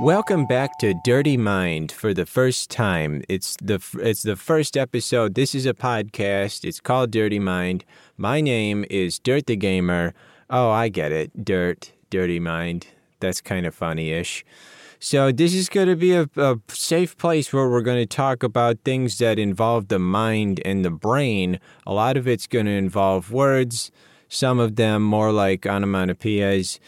Welcome back to Dirty Mind for the first time. It's the it's the first episode. This is a podcast. It's called Dirty Mind. My name is Dirt the Gamer. Oh, I get it. Dirt, Dirty Mind. That's kind of funny-ish. So this is going to be a, a safe place where we're going to talk about things that involve the mind and the brain. A lot of it's going to involve words. Some of them more like onomatopoeias.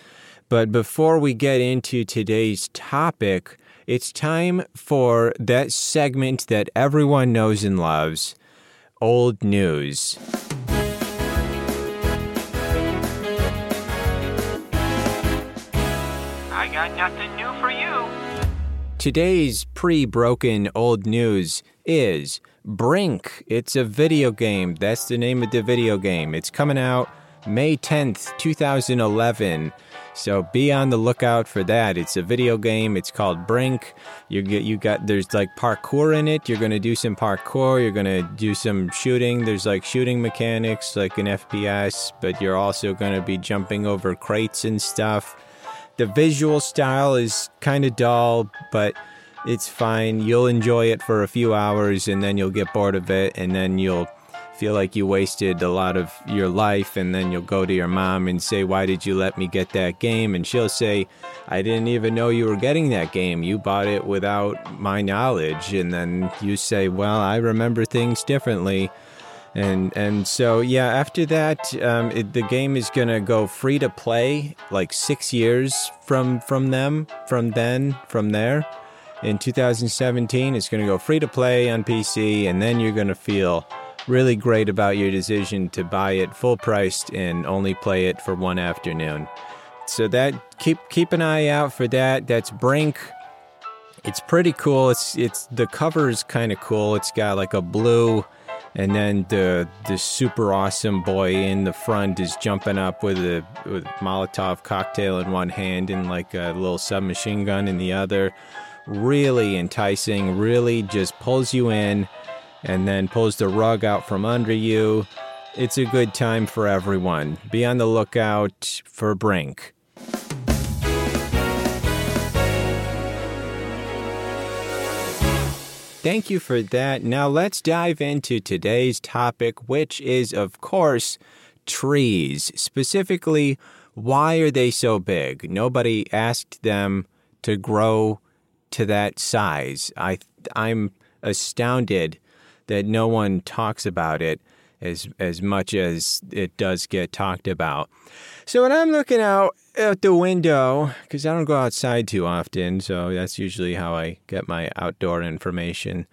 But before we get into today's topic, it's time for that segment that everyone knows and loves old news. I got nothing new for you. Today's pre broken old news is Brink. It's a video game. That's the name of the video game. It's coming out May 10th, 2011. So be on the lookout for that. It's a video game. It's called Brink. You get you got there's like parkour in it. You're gonna do some parkour. You're gonna do some shooting. There's like shooting mechanics like an FPS, but you're also gonna be jumping over crates and stuff. The visual style is kind of dull, but it's fine. You'll enjoy it for a few hours and then you'll get bored of it and then you'll feel like you wasted a lot of your life and then you'll go to your mom and say why did you let me get that game? And she'll say i didn't even know you were getting that game. You bought it without my knowledge. And then you say well i remember things differently. And and so yeah after that um, it, the game is gonna go free to play like six years from from them from then from there. In 2017 it's gonna go free to play on pc and then you're gonna feel really great about your decision to buy it full priced and only play it for one afternoon. So that keep keep an eye out for that. That's Brink. It's pretty cool. It's it's the cover is kind of cool. It's got like a blue and then the the super awesome boy in the front is jumping up with a with Molotov cocktail in one hand and like a little submachine gun in the other. Really enticing, really just pulls you in and then pulls the rug out from under you. It's a good time for everyone. Be on the lookout for Brink. Thank you for that. Now let's dive into today's topic, which is, of course, trees. Specifically, why are they so big? Nobody asked them to grow to that size. I, I'm astounded that no one talks about it as as much as it does get talked about. So when I'm looking out out the window, because I don't go outside too often, so that's usually how I get my outdoor information.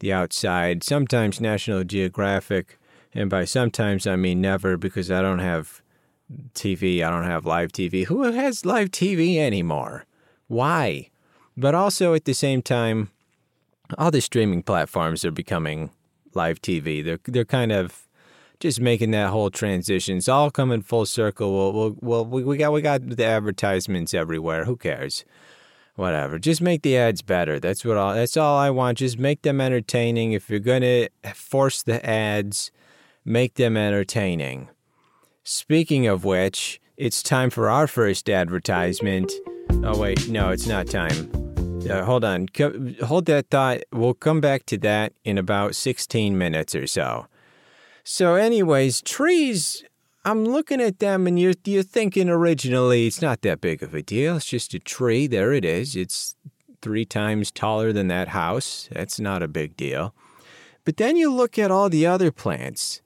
The outside, sometimes National Geographic, and by sometimes I mean never, because I don't have TV. I don't have live TV. Who has live TV anymore? Why? But also at the same time, all the streaming platforms are becoming live TV. They're they're kind of just making that whole transition. It's all coming full circle. Well, well, well we, we got we got the advertisements everywhere. Who cares? Whatever. Just make the ads better. That's what all. That's all I want. Just make them entertaining. If you're gonna force the ads, make them entertaining. Speaking of which, it's time for our first advertisement. Oh wait, no, it's not time. Uh, hold on. Co- hold that thought. We'll come back to that in about 16 minutes or so. So, anyways, trees, I'm looking at them and you're, you're thinking originally it's not that big of a deal. It's just a tree. There it is. It's three times taller than that house. That's not a big deal. But then you look at all the other plants.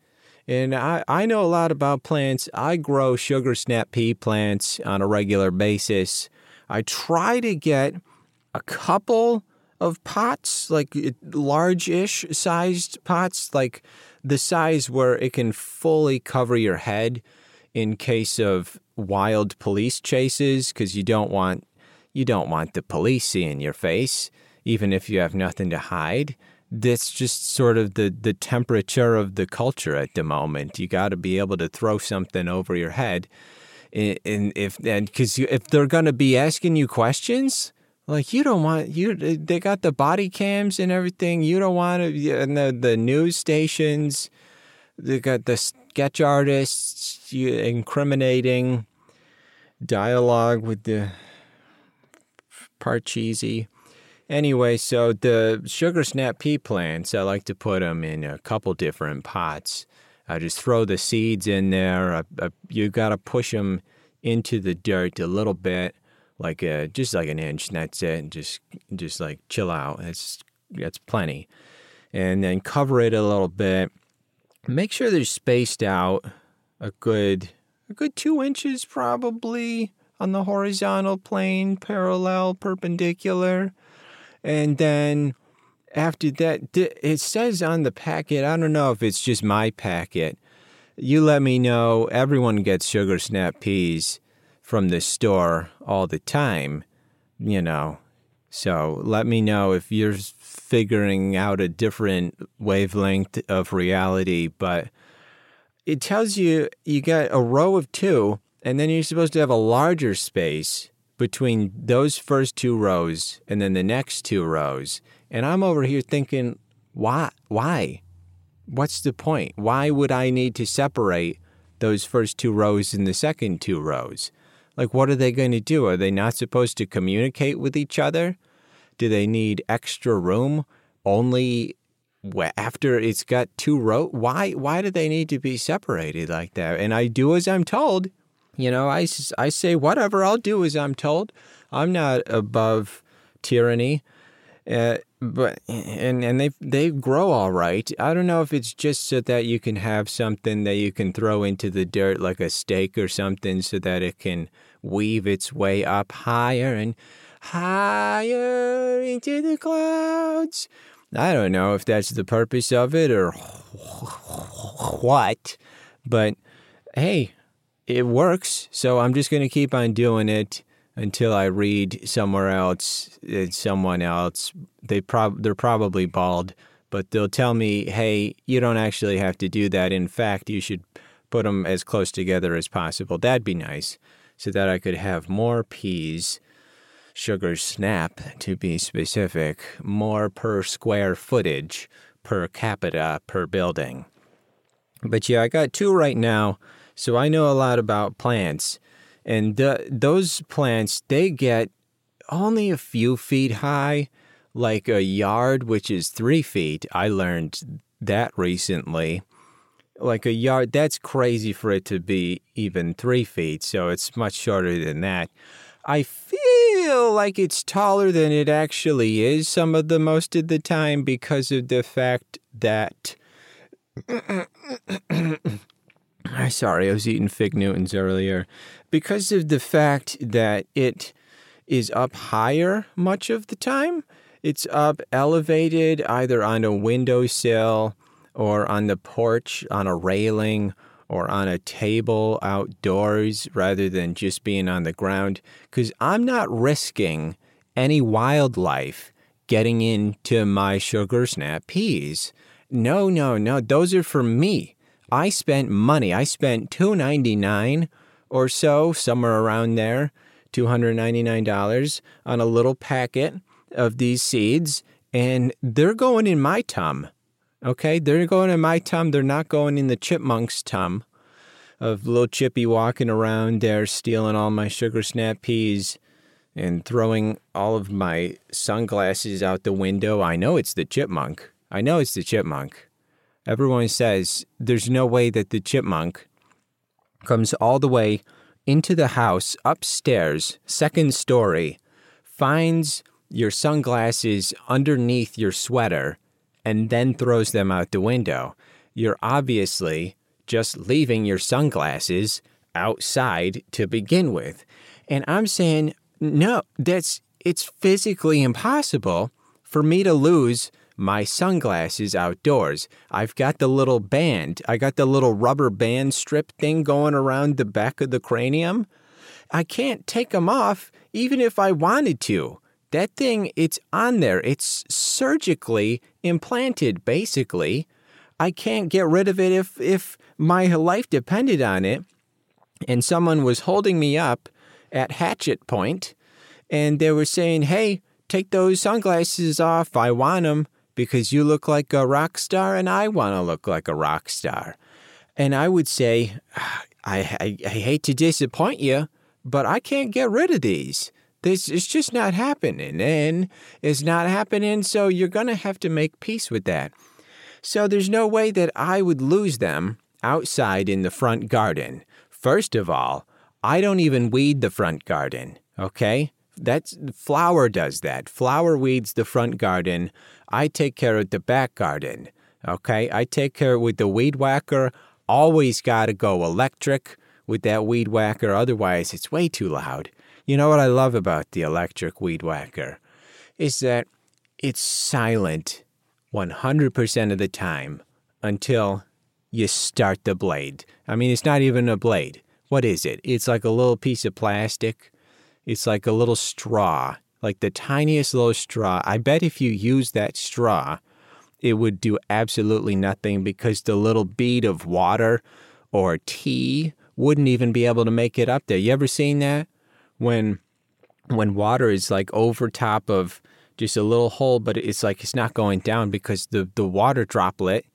And I, I know a lot about plants. I grow sugar snap pea plants on a regular basis. I try to get a couple of pots, like large ish sized pots, like the size where it can fully cover your head in case of wild police chases, because you don't want you don't want the police seeing your face, even if you have nothing to hide. That's just sort of the, the temperature of the culture at the moment. You got to be able to throw something over your head, and if and because if they're going to be asking you questions, like you don't want you. They got the body cams and everything. You don't want to. And the the news stations. They got the sketch artists you, incriminating dialogue with the part cheesy. Anyway, so the sugar snap pea plants, I like to put them in a couple different pots. I just throw the seeds in there. I, I, you got to push them into the dirt a little bit, like a, just like an inch. And that's it. And just just like chill out. That's that's plenty. And then cover it a little bit. Make sure they're spaced out a good a good two inches probably on the horizontal plane, parallel, perpendicular. And then after that, it says on the packet, I don't know if it's just my packet. You let me know. Everyone gets sugar snap peas from the store all the time, you know. So let me know if you're figuring out a different wavelength of reality. But it tells you you got a row of two, and then you're supposed to have a larger space between those first two rows and then the next two rows. And I'm over here thinking, why? Why? What's the point? Why would I need to separate those first two rows and the second two rows? Like, what are they going to do? Are they not supposed to communicate with each other? Do they need extra room only after it's got two rows? Why, why do they need to be separated like that? And I do as I'm told. You know, I, I say whatever I'll do as I'm told. I'm not above tyranny. Uh, but and and they they grow all right. I don't know if it's just so that you can have something that you can throw into the dirt like a stake or something, so that it can weave its way up higher and higher into the clouds. I don't know if that's the purpose of it or what, but hey, it works. So I'm just going to keep on doing it until I read somewhere else, uh, someone else. They prob they're probably bald, but they'll tell me, "Hey, you don't actually have to do that. In fact, you should put them as close together as possible." That'd be nice, so that I could have more peas, sugar snap to be specific, more per square footage, per capita, per building. But yeah, I got two right now. So I know a lot about plants. And the, those plants, they get only a few feet high, like a yard, which is three feet. I learned that recently. Like a yard, that's crazy for it to be even three feet. So it's much shorter than that. I feel like it's taller than it actually is some of the most of the time because of the fact that sorry, I was eating fig Newtons earlier. Because of the fact that it is up higher much of the time, it's up elevated either on a windowsill or on the porch on a railing or on a table outdoors rather than just being on the ground. Because I'm not risking any wildlife getting into my sugar snap peas. No, no, no. Those are for me. I spent money. I spent two ninety nine or so, somewhere around there, two hundred ninety nine dollars on a little packet of these seeds, and they're going in my tum. Okay, they're going in my tum. They're not going in the chipmunk's tum. Of little Chippy walking around there, stealing all my sugar snap peas and throwing all of my sunglasses out the window. I know it's the chipmunk. I know it's the chipmunk. Everyone says there's no way that the chipmunk comes all the way into the house upstairs, second story, finds your sunglasses underneath your sweater, and then throws them out the window. You're obviously just leaving your sunglasses outside to begin with. And I'm saying, no, that's it's physically impossible for me to lose my sunglasses outdoors. I've got the little band, I got the little rubber band strip thing going around the back of the cranium. I can't take them off even if I wanted to. That thing, it's on there. It's surgically implanted, basically. I can't get rid of it if, if my life depended on it. And someone was holding me up at hatchet point, and they were saying, Hey, take those sunglasses off. I want them because you look like a rock star and I want to look like a rock star. And I would say, I, I, I hate to disappoint you, but I can't get rid of these. This is just not happening, and it's not happening, so you're going to have to make peace with that. So there's no way that I would lose them outside in the front garden. First of all, I don't even weed the front garden, okay? That's flower does that. Flower weeds the front garden. I take care of the back garden. Okay? I take care with the weed whacker. Always got to go electric with that weed whacker otherwise it's way too loud. You know what I love about the electric weed whacker is that it's silent 100% of the time until you start the blade. I mean, it's not even a blade. What is it? It's like a little piece of plastic. It's like a little straw, like the tiniest little straw. I bet if you use that straw, it would do absolutely nothing because the little bead of water or tea wouldn't even be able to make it up there. You ever seen that? When when water is like over top of just a little hole, but it's like it's not going down because the, the water droplet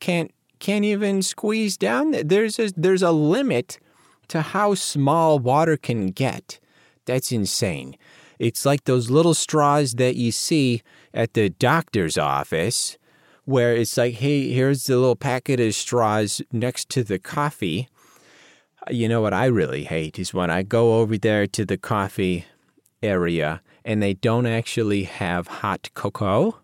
can't can't even squeeze down. There's a there's a limit to how small water can get. That's insane. It's like those little straws that you see at the doctor's office, where it's like, hey, here's the little packet of straws next to the coffee. You know what I really hate is when I go over there to the coffee area and they don't actually have hot cocoa.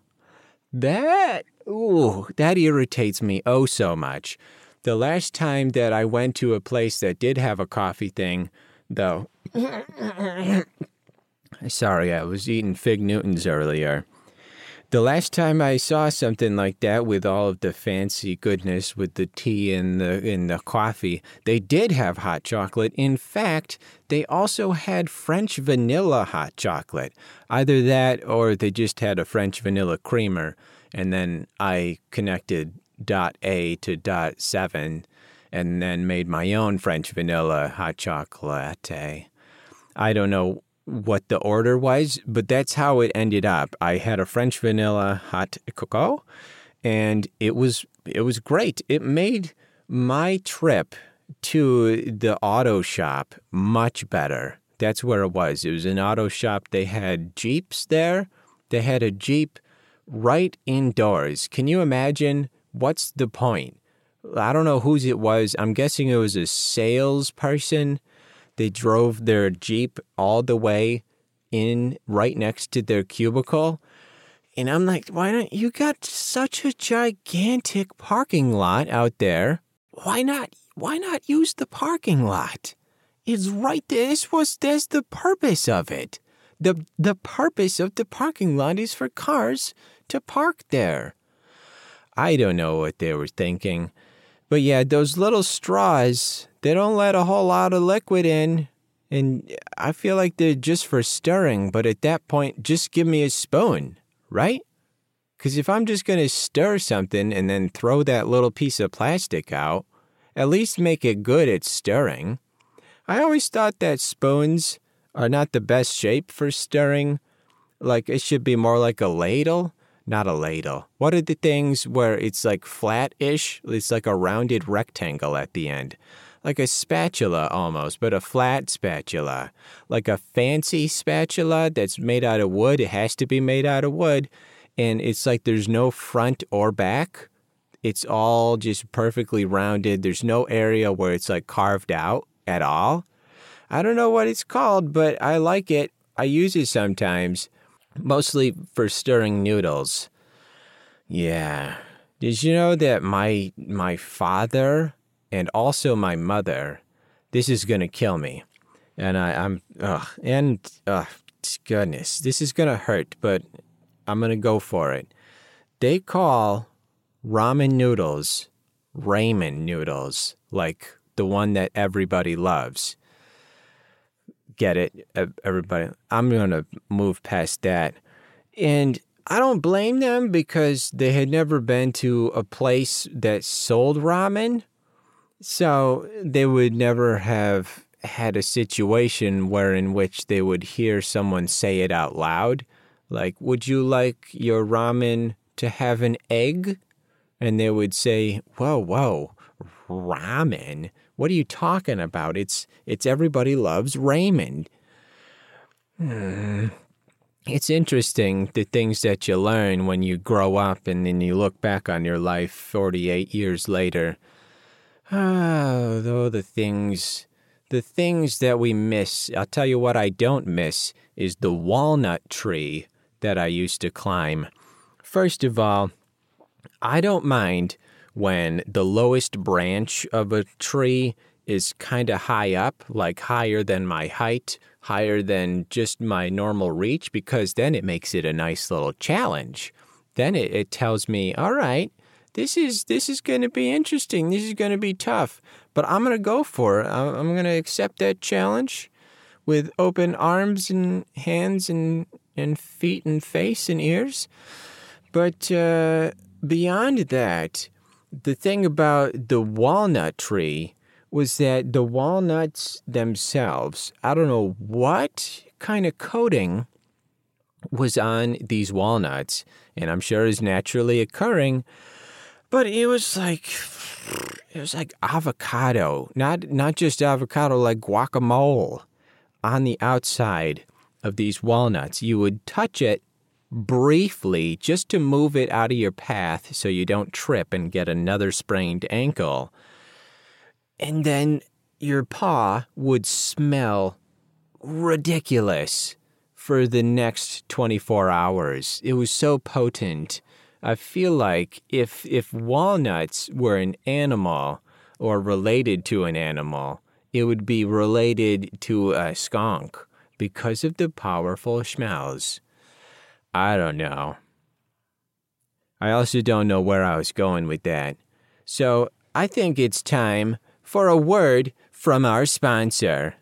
That, ooh, that irritates me oh so much. The last time that I went to a place that did have a coffee thing, though, sorry, I was eating Fig Newtons earlier. The last time I saw something like that with all of the fancy goodness with the tea and the and the coffee, they did have hot chocolate. In fact, they also had French vanilla hot chocolate. Either that or they just had a French vanilla creamer. And then I connected dot A to dot seven and then made my own French vanilla hot chocolate. I don't know what the order was, but that's how it ended up. I had a French vanilla hot cocoa, and it was it was great. It made my trip to the auto shop much better. That's where it was. It was an auto shop. They had Jeeps there. They had a Jeep right indoors. Can you imagine what's the point? I don't know whose it was. I'm guessing it was a salesperson they drove their Jeep all the way in right next to their cubicle. And I'm like, why don't You got such a gigantic parking lot out there. Why not? Why not use the parking lot? It's right there. This was that's the purpose of it. The the purpose of the parking lot is for cars to park there. I don't know what they were thinking. But yeah, those little straws, they don't let a whole lot of liquid in. And I feel like they're just for stirring, but at that point, just give me a spoon, right? Because if I'm just going to stir something and then throw that little piece of plastic out, at least make it good at stirring. I always thought that spoons are not the best shape for stirring. Like it should be more like a ladle not a ladle. What are the things where it's like flat ish? It's like a rounded rectangle at the end. Like a spatula almost, but a flat spatula. Like a fancy spatula that's made out of wood. It has to be made out of wood. And it's like there's no front or back. It's all just perfectly rounded. There's no area where it's like carved out at all. I don't know what it's called, but I like it. I use it sometimes mostly for stirring noodles. Yeah. Did you know that my my father and also my mother, this is gonna kill me, and I, I'm ugh, and goodness, this is gonna hurt, but I'm gonna go for it. They call ramen noodles Raymond noodles, like the one that everybody loves get it, everybody. I'm going to move past that. And I don't blame them because they had never been to a place that sold ramen. So they would never have had a situation where in which they would hear someone say it out loud. Like, would you like your ramen to have an egg? And they would say, whoa, whoa, ramen? What are you talking about? It's it's everybody loves Raymond. It's interesting the things that you learn when you grow up and then you look back on your life 48 years later. Ah, though the things, the things that we miss. I'll tell you what I don't miss is the walnut tree that I used to climb. First of all, I don't mind when the lowest branch of a tree is kind of high up, like higher than my height, higher than just my normal reach, because then it makes it a nice little challenge. Then it, it tells me, all right, this is this is going to be interesting. This is going to be tough, but I'm going to go for it. I'm, going to accept that challenge with open arms and hands and and feet and face and ears. But uh, beyond that, the thing about the walnut tree was that the walnuts themselves, I don't know what kind of coating was on these walnuts, and I'm sure is naturally occurring, but it was like it was like avocado, not not just avocado, like guacamole on the outside of these walnuts. You would touch it briefly just to move it out of your path so you don't trip and get another sprained ankle. And then your paw would smell ridiculous for the next 24 hours. It was so potent. I feel like if if walnuts were an animal or related to an animal, it would be related to a skunk because of the powerful smells. I don't know. I also don't know where I was going with that. So I think it's time for a word from our sponsor.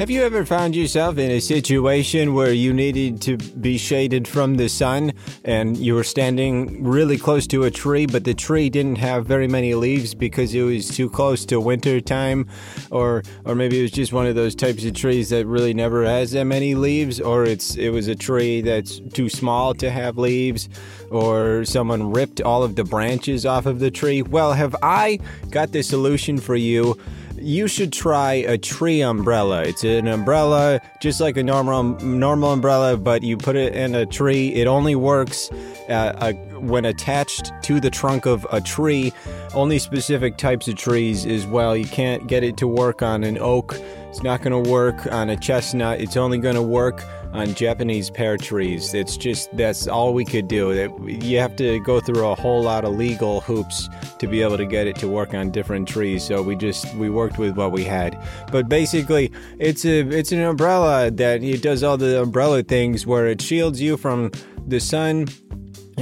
Have you ever found yourself in a situation where you needed to be shaded from the sun and you were standing really close to a tree, but the tree didn't have very many leaves because it was too close to winter time? Or, or maybe it was just one of those types of trees that really never has that many leaves, or it's, it was a tree that's too small to have leaves, or someone ripped all of the branches off of the tree? Well, have I got the solution for you? You should try a tree umbrella. It's an umbrella just like a normal normal umbrella, but you put it in a tree. It only works uh, when attached to the trunk of a tree. Only specific types of trees as well. You can't get it to work on an oak. It's not going to work on a chestnut. It's only going to work on Japanese pear trees. It's just that's all we could do. You have to go through a whole lot of legal hoops to be able to get it to work on different trees. So we just we worked with what we had. But basically, it's a it's an umbrella that it does all the umbrella things where it shields you from the sun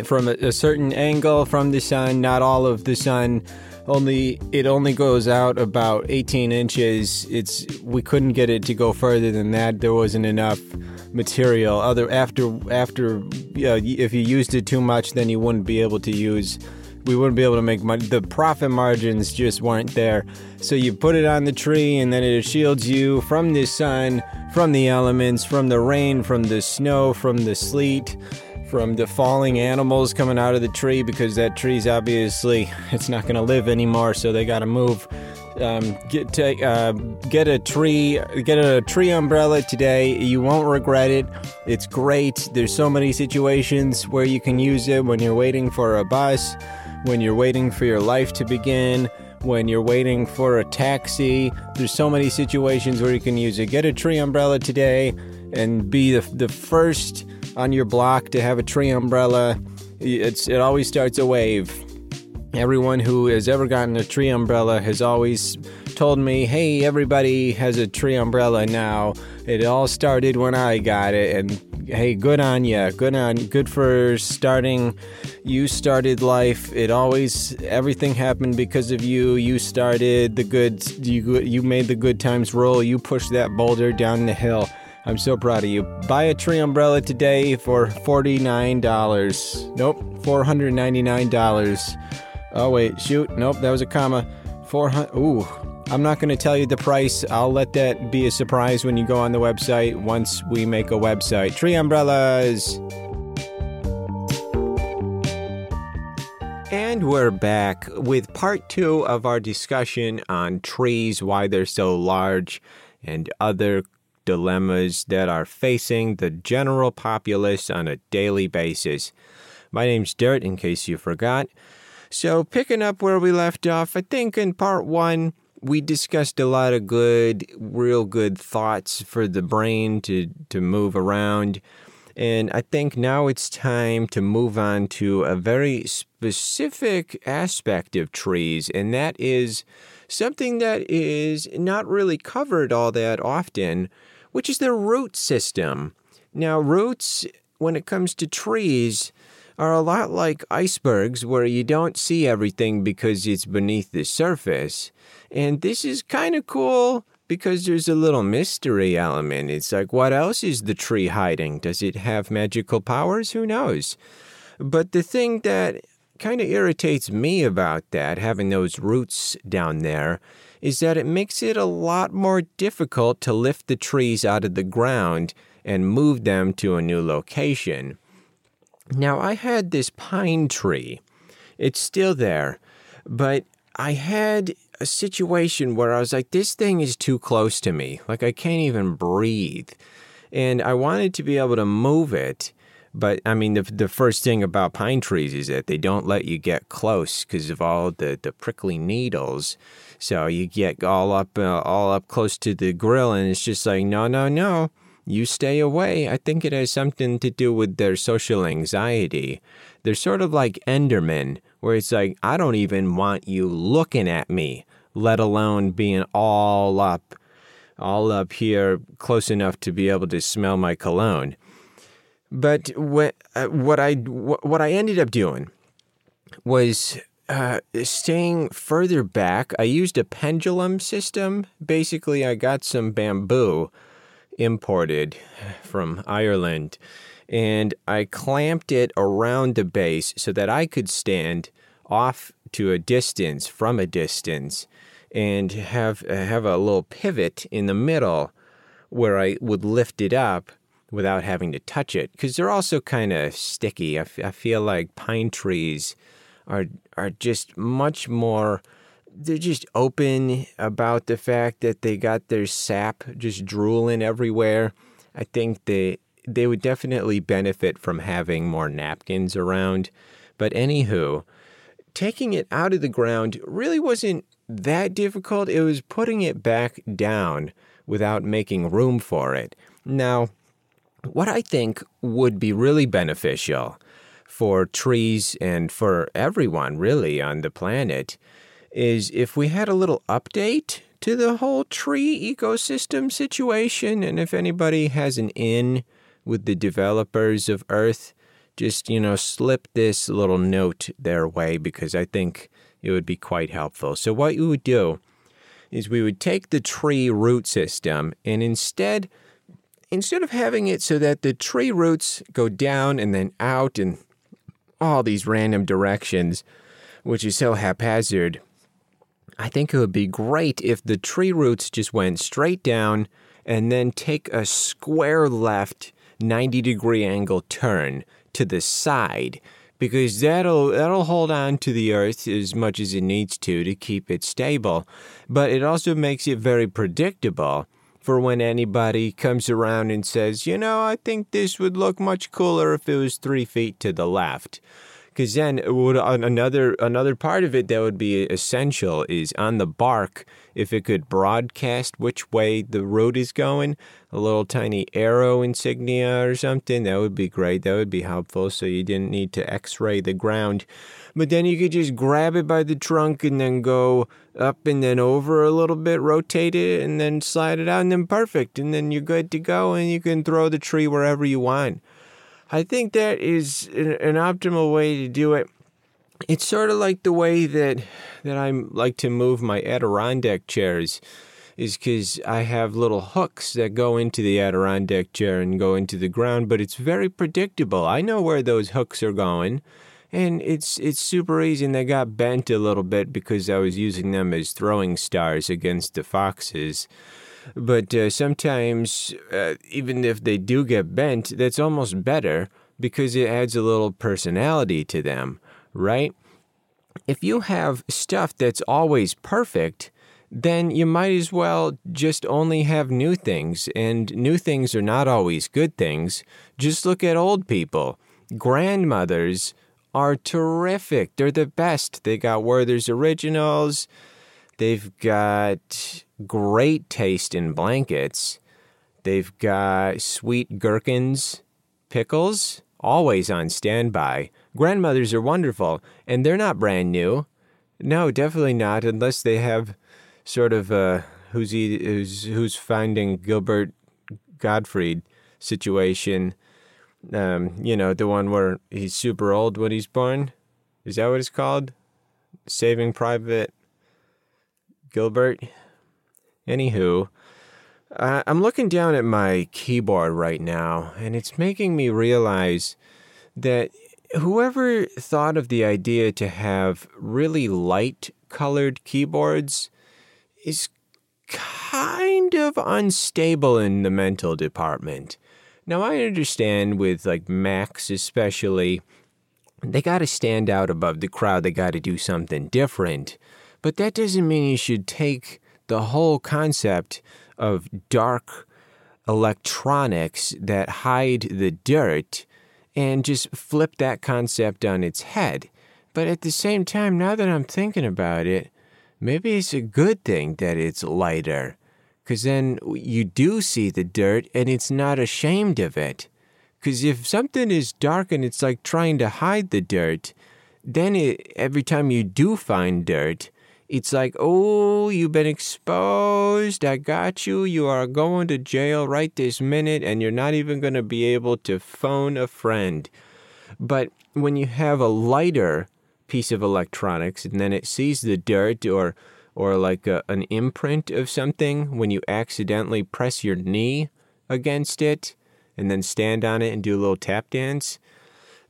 from a, a certain angle from the sun, not all of the sun only it only goes out about 18 inches it's we couldn't get it to go further than that there wasn't enough material. Other after after uh, if you used it too much then you wouldn't be able to use we wouldn't be able to make money the profit margins just weren't there. So you put it on the tree and then it shields you from the sun from the elements from the rain from the snow from the sleet from the falling animals coming out of the tree because that tree's obviously it's not going to live anymore so they got to move um, get to, uh, get a tree get a tree umbrella today. You won't regret it. It's great. There's so many situations where you can use it when you're waiting for a bus when you're waiting for your life to begin when you're waiting for a taxi. There's so many situations where you can use it. Get a tree umbrella today and be the, the first on your block to have a tree umbrella. It's it always starts a wave. Everyone who has ever gotten a tree umbrella has always told me, "Hey, everybody has a tree umbrella now." It all started when I got it, and hey, good on you. Good on, good for starting. You started life. It always everything happened because of you. You started the good. You you made the good times roll. You pushed that boulder down the hill. I'm so proud of you. Buy a tree umbrella today for $49. Nope, $499. Oh, wait, shoot. Nope, that was a comma. 400. Ooh, I'm not going to tell you the price. I'll let that be a surprise when you go on the website once we make a website. Tree umbrellas. And we're back with part two of our discussion on trees, why they're so large, and other dilemmas that are facing the general populace on a daily basis. My name's Dirt, in case you forgot. So, picking up where we left off, I think in part one, we discussed a lot of good, real good thoughts for the brain to, to move around. And I think now it's time to move on to a very specific aspect of trees, and that is something that is not really covered all that often, which is their root system. Now, roots, when it comes to trees, are a lot like icebergs where you don't see everything because it's beneath the surface. And this is kind of cool because there's a little mystery element. It's like, what else is the tree hiding? Does it have magical powers? Who knows? But the thing that kind of irritates me about that, having those roots down there, is that it makes it a lot more difficult to lift the trees out of the ground and move them to a new location. Now, I had this pine tree. It's still there, but I had a situation where I was like, this thing is too close to me. Like, I can't even breathe. And I wanted to be able to move it but I mean, the, the first thing about pine trees is that they don't let you get close because of all the, the prickly needles. So you get all up uh, all up close to the grill, and it's just like, no, no, no, you stay away. I think it has something to do with their social anxiety. They're sort of like Endermen, where it's like, I don't even want you looking at me, let alone being all up, all up here close enough to be able to smell my cologne. But what uh, what I what I ended up doing was uh, staying further back. I used a pendulum system. Basically, I got some bamboo imported from Ireland, and I clamped it around the base so that I could stand off to a distance from a distance and have have a little pivot in the middle where I would lift it up without having to touch it because they're also kind of sticky. I, f- I feel like pine trees are are just much more they're just open about the fact that they got their sap just drooling everywhere. I think they they would definitely benefit from having more napkins around. But anywho, taking it out of the ground really wasn't that difficult. It was putting it back down without making room for it. Now, what I think would be really beneficial for trees and for everyone really on the planet is if we had a little update to the whole tree ecosystem situation. And if anybody has an in with the developers of Earth, just, you know, slip this little note their way because I think it would be quite helpful. So, what you would do is we would take the tree root system and instead instead of having it so that the tree roots go down and then out in all these random directions, which is so haphazard, I think it would be great if the tree roots just went straight down and then take a square left 90 degree angle turn to the side because that'll that'll hold on to the earth as much as it needs to to keep it stable but it also makes it very predictable for when anybody comes around and says, you know, I think this would look much cooler if it was three feet to the left. Because then would, another another part of it that would be essential is on the bark if it could broadcast which way the road is going, a little tiny arrow insignia or something, that would be great. That would be helpful so you didn't need to x ray the ground. But then you could just grab it by the trunk and then go up and then over a little bit, rotate it, and then slide it out, and then perfect. And then you're good to go, and you can throw the tree wherever you want. I think that is an optimal way to do it it's sort of like the way that that I like to move my Adirondack chairs is because I have little hooks that go into the Adirondack chair and go into the ground, but it's very predictable. I know where those hooks are going, and it's it's super easy. And they got bent a little bit because I was using them as throwing stars against the foxes. But uh, sometimes, uh, even if they do get bent, that's almost better because it adds a little personality to them right? If you have stuff that's always perfect, then you might as well just only have new things. And new things are not always good things. Just look at old people. Grandmothers are terrific. They're the best. They got Werther's Originals. They've got great taste in blankets. They've got sweet gherkins, pickles, always on standby. Grandmothers are wonderful, and they're not brand new. No, definitely not, unless they have sort of a who's he, who's who's finding Gilbert Gottfried situation. Um, you know, the one where he's super old when he's born. Is that what it's called? Saving Private Gilbert. Anywho, uh, I'm looking down at my keyboard right now, and it's making me realize that whoever thought of the idea to have really light colored keyboards is kind of unstable in the mental department. Now, I understand with like Macs, especially, they got to stand out above the crowd, they got to do something different. But that doesn't mean you should take the whole concept of dark electronics that hide the dirt and just flip that concept on its head. But at the same time, now that I'm thinking about it, maybe it's a good thing that it's lighter. Because then you do see the dirt and it's not ashamed of it. Because if something is dark and it's like trying to hide the dirt, then it, every time you do find dirt, it's like, oh, you've been exposed. I got you. You are going to jail right this minute, and you're not even going to be able to phone a friend. But when you have a lighter piece of electronics and then it sees the dirt or or like a, an imprint of something when you accidentally press your knee against it and then stand on it and do a little tap dance,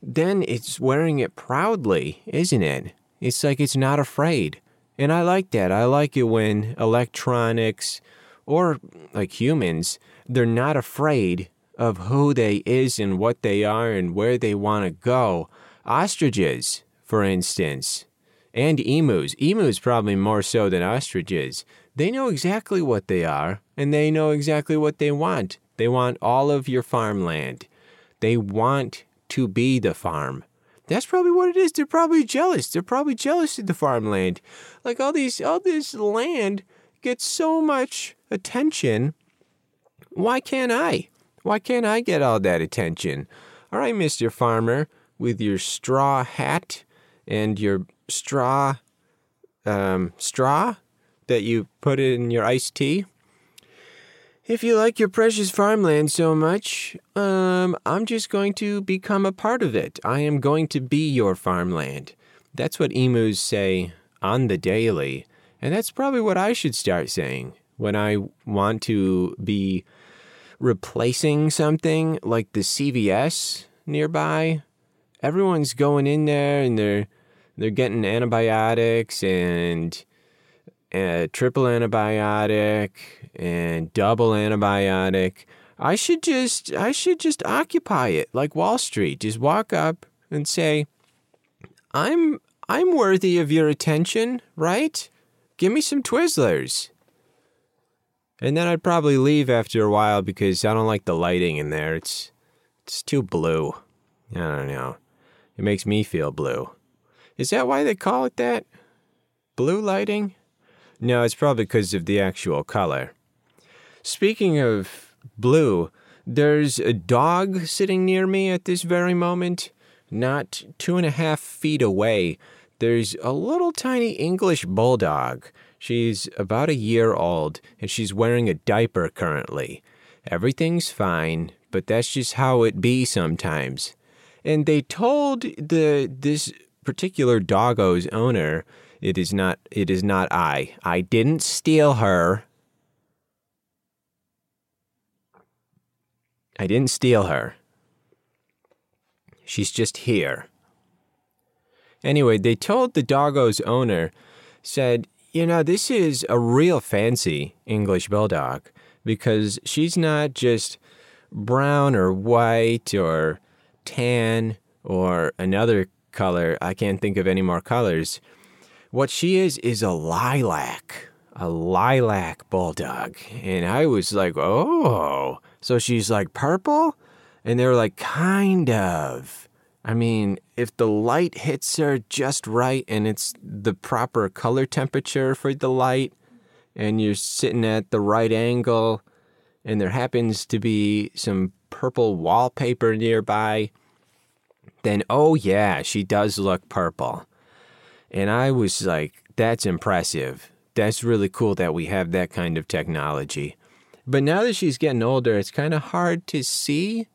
then it's wearing it proudly, isn't it? It's like it's not afraid. And I like that. I like it when electronics or like humans, they're not afraid of who they is and what they are and where they want to go. Ostriches, for instance, and emus. Emus probably more so than ostriches. They know exactly what they are and they know exactly what they want. They want all of your farmland. They want to be the farm. That's probably what it is. They're probably jealous. They're probably jealous of the farmland. Like all these, all this land gets so much attention. Why can't I? Why can't I get all that attention? All right, Mr. Farmer, with your straw hat and your straw, um, straw that you put in your iced tea. If you like your precious farmland so much, um, I'm just going to become a part of it. I am going to be your farmland. That's what emus say on the daily. And that's probably what I should start saying when I want to be replacing something like the CVS nearby. Everyone's going in there and they're they're getting antibiotics and a triple antibiotic and double antibiotic. I should just I should just occupy it like Wall Street. Just walk up and say, "I'm I'm worthy of your attention, right? Give me some Twizzlers." And then I'd probably leave after a while because I don't like the lighting in there. It's it's too blue. I don't know. It makes me feel blue. Is that why they call it that? Blue lighting? No, it's probably because of the actual color. Speaking of blue, there's a dog sitting near me at this very moment. Not two and a half feet away, there's a little tiny English bulldog. She's about a year old and she's wearing a diaper currently. Everything's fine, but that's just how it be sometimes. And they told the this particular doggo's owner it is not it is not I. I didn't steal her. I didn't steal her. She's just here. Anyway, they told the doggo's owner, said, you know, this is a real fancy English bulldog because she's not just brown or white or tan or another color. I can't think of any more colors. What she is is a lilac. a lilac bulldog. And I was like, oh. So she's like, purple? And they're like, kind of. I mean, if the light hits her just right and it's the proper color temperature for the light, and you're sitting at the right angle, and there happens to be some purple wallpaper nearby, then oh yeah, she does look purple. And I was like, that's impressive. That's really cool that we have that kind of technology. But now that she's getting older, it's kind of hard to see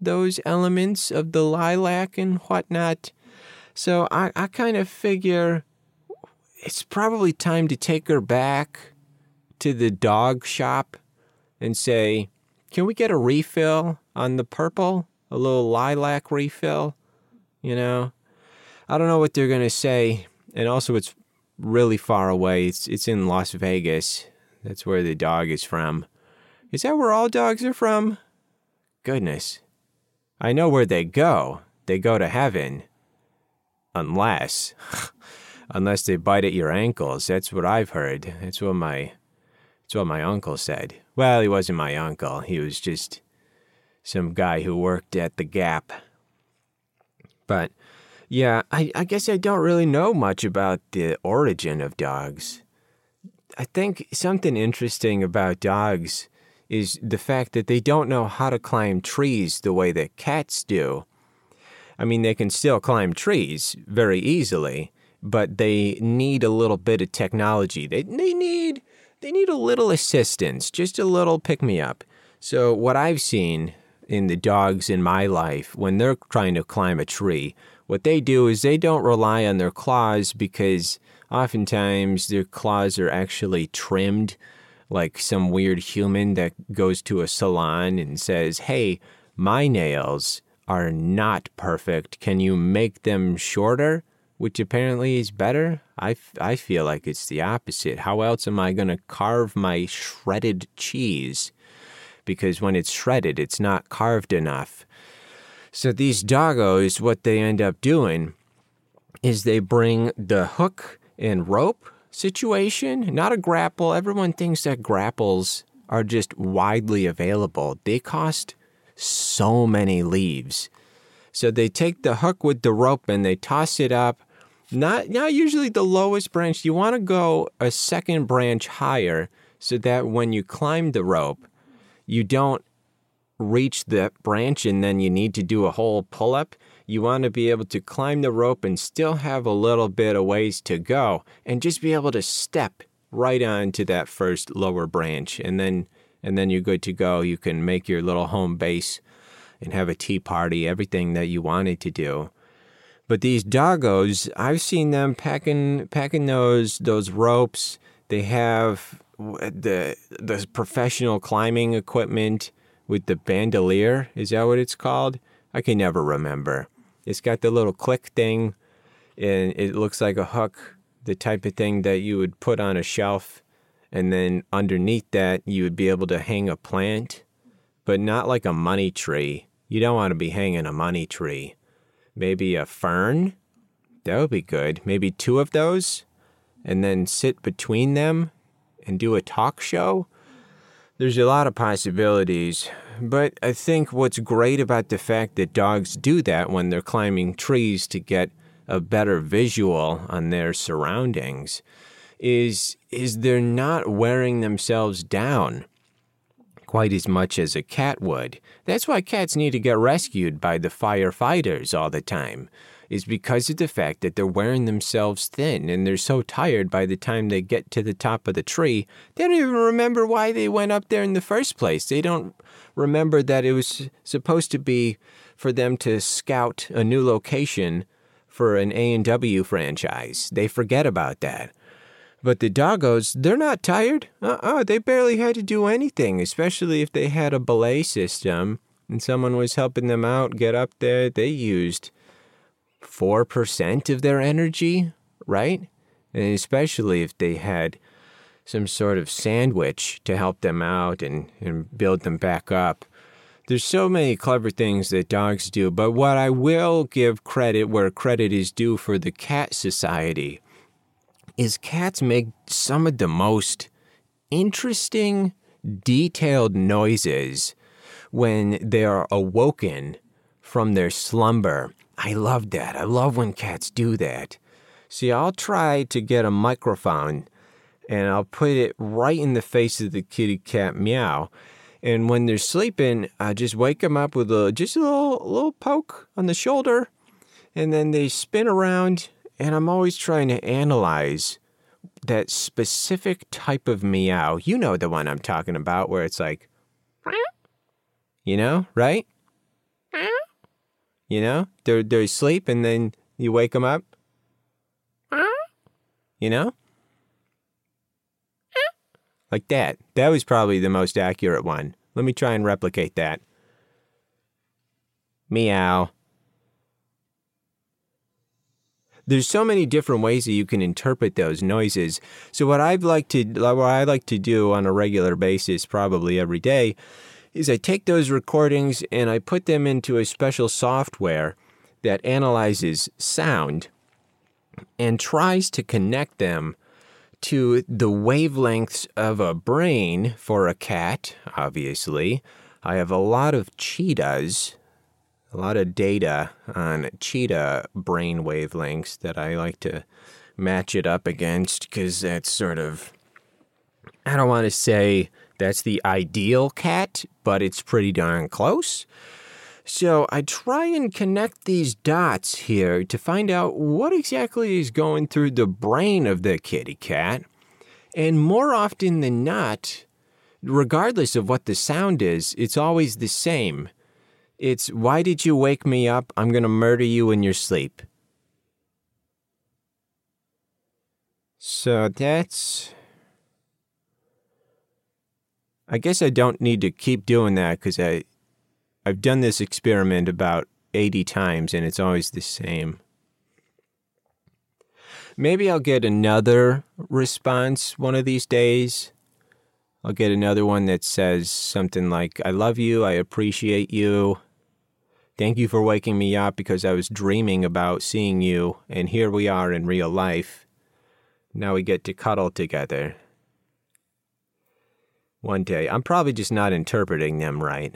those elements of the lilac and whatnot. So I, I kind of figure it's probably time to take her back to the dog shop and say, can we get a refill on the purple? A little lilac refill? You know? I don't know what they're to say. And also, it's really far away. It's, it's in Las Vegas. That's where the dog is from. Is that where all dogs are from? Goodness. I know where they go. They go to heaven. Unless. unless they bite at your ankles. That's what I've heard. That's what my that's what my uncle said. Well, he wasn't my uncle. He was just some guy who worked at the Gap. But yeah, I, I guess I don't really know much about the origin of dogs. I think something interesting about dogs is the fact that they don't know how to climb trees the way that cats do. I mean, they can still climb trees very easily, but they need a little bit of technology. They, they need they need a little assistance, just a little pick me up. So, what I've seen in the dogs in my life, when they're trying to climb a tree, what they do is they don't rely on their claws because oftentimes their claws are actually trimmed like some weird human that goes to a salon and says, Hey, my nails are not perfect. Can you make them shorter? which apparently is better. I, I feel like it's the opposite. How else am I going to carve my shredded cheese? Because when it's shredded, it's not carved enough. So these doggos, what they end up doing is they bring the hook and rope situation, not a grapple. Everyone thinks that grapples are just widely available. They cost so many leaves. So they take the hook with the rope and they toss it up not not usually the lowest branch. You want to go a second branch higher so that when you climb the rope, you don't reach the branch and then you need to do a whole pull up. You want to be able to climb the rope and still have a little bit of ways to go and just be able to step right onto that first lower branch and then and then you're good to go. You can make your little home base and have a tea party, everything that you wanted to do. But these doggos, I've seen them packing packing those those ropes. They have the the professional climbing equipment with the bandolier. Is that what it's called? I can never remember. It's got the little click thing, and it looks like a hook, the type of thing that you would put on a shelf, and then underneath that you would be able to hang a plant, but not like a money tree. You don't want to be hanging a money tree maybe a fern. That would be good. Maybe two of those, and then sit between them and do a talk show. There's a lot of possibilities, but I think what's great about the fact that dogs do that when they're climbing trees to get a better visual on their surroundings is is they're not wearing themselves down quite as much as a cat would. That's why cats need to get rescued by the firefighters all the time, is because of the fact that they're wearing themselves thin and they're so tired by the time they get to the top of the tree, they don't even remember why they went up there in the first place. They don't remember that it was supposed to be for them to scout a new location for an A&W franchise. They forget about that. But the doggos, they're not tired. Uh-uh, they barely had to do anything, especially if they had a belay system and someone was helping them out get up there. They used 4% of their energy, right? And especially if they had some sort of sandwich to help them out and, and build them back up. There's so many clever things that dogs do, but what I will give credit where credit is due for the cat society is cats make some of the most interesting, detailed noises when they are awoken from their slumber. I love that. I love when cats do that. See, I'll try to get a microphone and I'll put it right in the face of the kitty cat meow. And when they're sleeping, I just wake them up with a just a little, little poke on the shoulder, and then they spin around. And I'm always trying to analyze that specific type of meow. You know the one I'm talking about, where it's like, you know, right? Hmm? You know, they're they're asleep, and then you wake them up. You know, like that. That was probably the most accurate one. Let me try and replicate that. Meow. There's so many different ways that you can interpret those noises. So what I'd like to what I like to do on a regular basis, probably every day, is I take those recordings and I put them into a special software that analyzes sound and tries to connect them to the wavelengths of a brain for a cat, obviously. I have a lot of cheetahs, a lot of data on cheetah brain wavelengths that I like to match it up against because that's sort of, I don't want to say that's the ideal cat, but it's pretty darn close. So I try and connect these dots here to find out what exactly is going through the brain of the kitty cat. And more often than not, regardless of what the sound is, it's always the same. It's, why did you wake me up? I'm going to murder you in your sleep. So that's. I guess I don't need to keep doing that because I, I've done this experiment about 80 times and it's always the same. Maybe I'll get another response one of these days. I'll get another one that says something like, I love you, I appreciate you. Thank you for waking me up because I was dreaming about seeing you, and here we are in real life. Now we get to cuddle together. One day. I'm probably just not interpreting them right.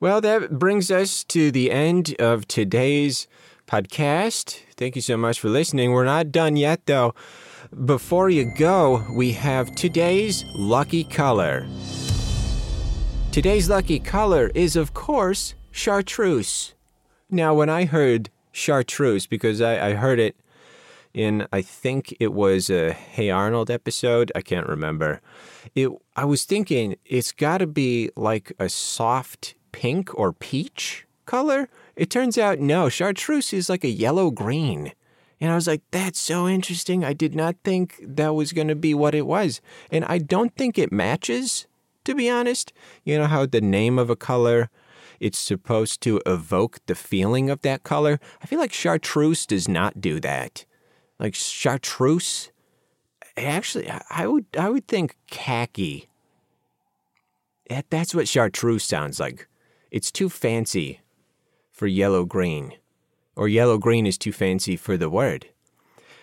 Well, that brings us to the end of today's podcast. Thank you so much for listening. We're not done yet, though. Before you go, we have today's lucky color. Today's lucky color is, of course, chartreuse. Now, when I heard chartreuse, because I, I heard it in, I think it was a Hey Arnold episode, I can't remember. It, I was thinking it's got to be like a soft pink or peach color. It turns out, no, chartreuse is like a yellow green. And I was like, that's so interesting. I did not think that was going to be what it was. And I don't think it matches, to be honest. You know how the name of a color, it's supposed to evoke the feeling of that color? I feel like chartreuse does not do that. Like chartreuse, actually, I would, I would think khaki. That, that's what chartreuse sounds like. It's too fancy for yellow green, or yellow green is too fancy for the word.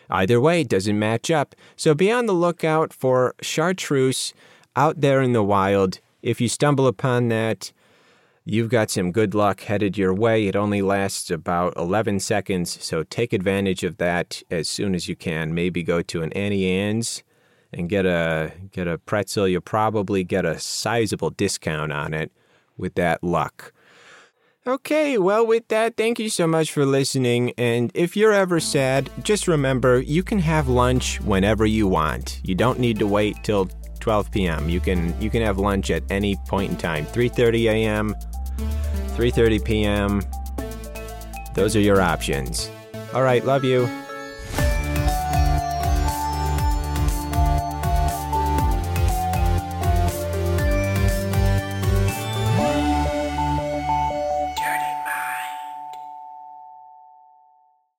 Either way, it doesn't match up, so be on the lookout for chartreuse out there in the wild. If you stumble upon that, you've got some good luck headed your way. It only lasts about 11 seconds, so take advantage of that as soon as you can. Maybe go to an Auntie Anne's and get a get a pretzel. You'll probably get a sizable discount on it with that luck. Okay, well, with that, thank you so much for listening. And if you're ever sad, just remember you can have lunch whenever you want. You don't need to wait till 12 p.m. You can you can have lunch at any point in time. 3:30 a.m., 3:30 p.m. Those are your options. All right, love you.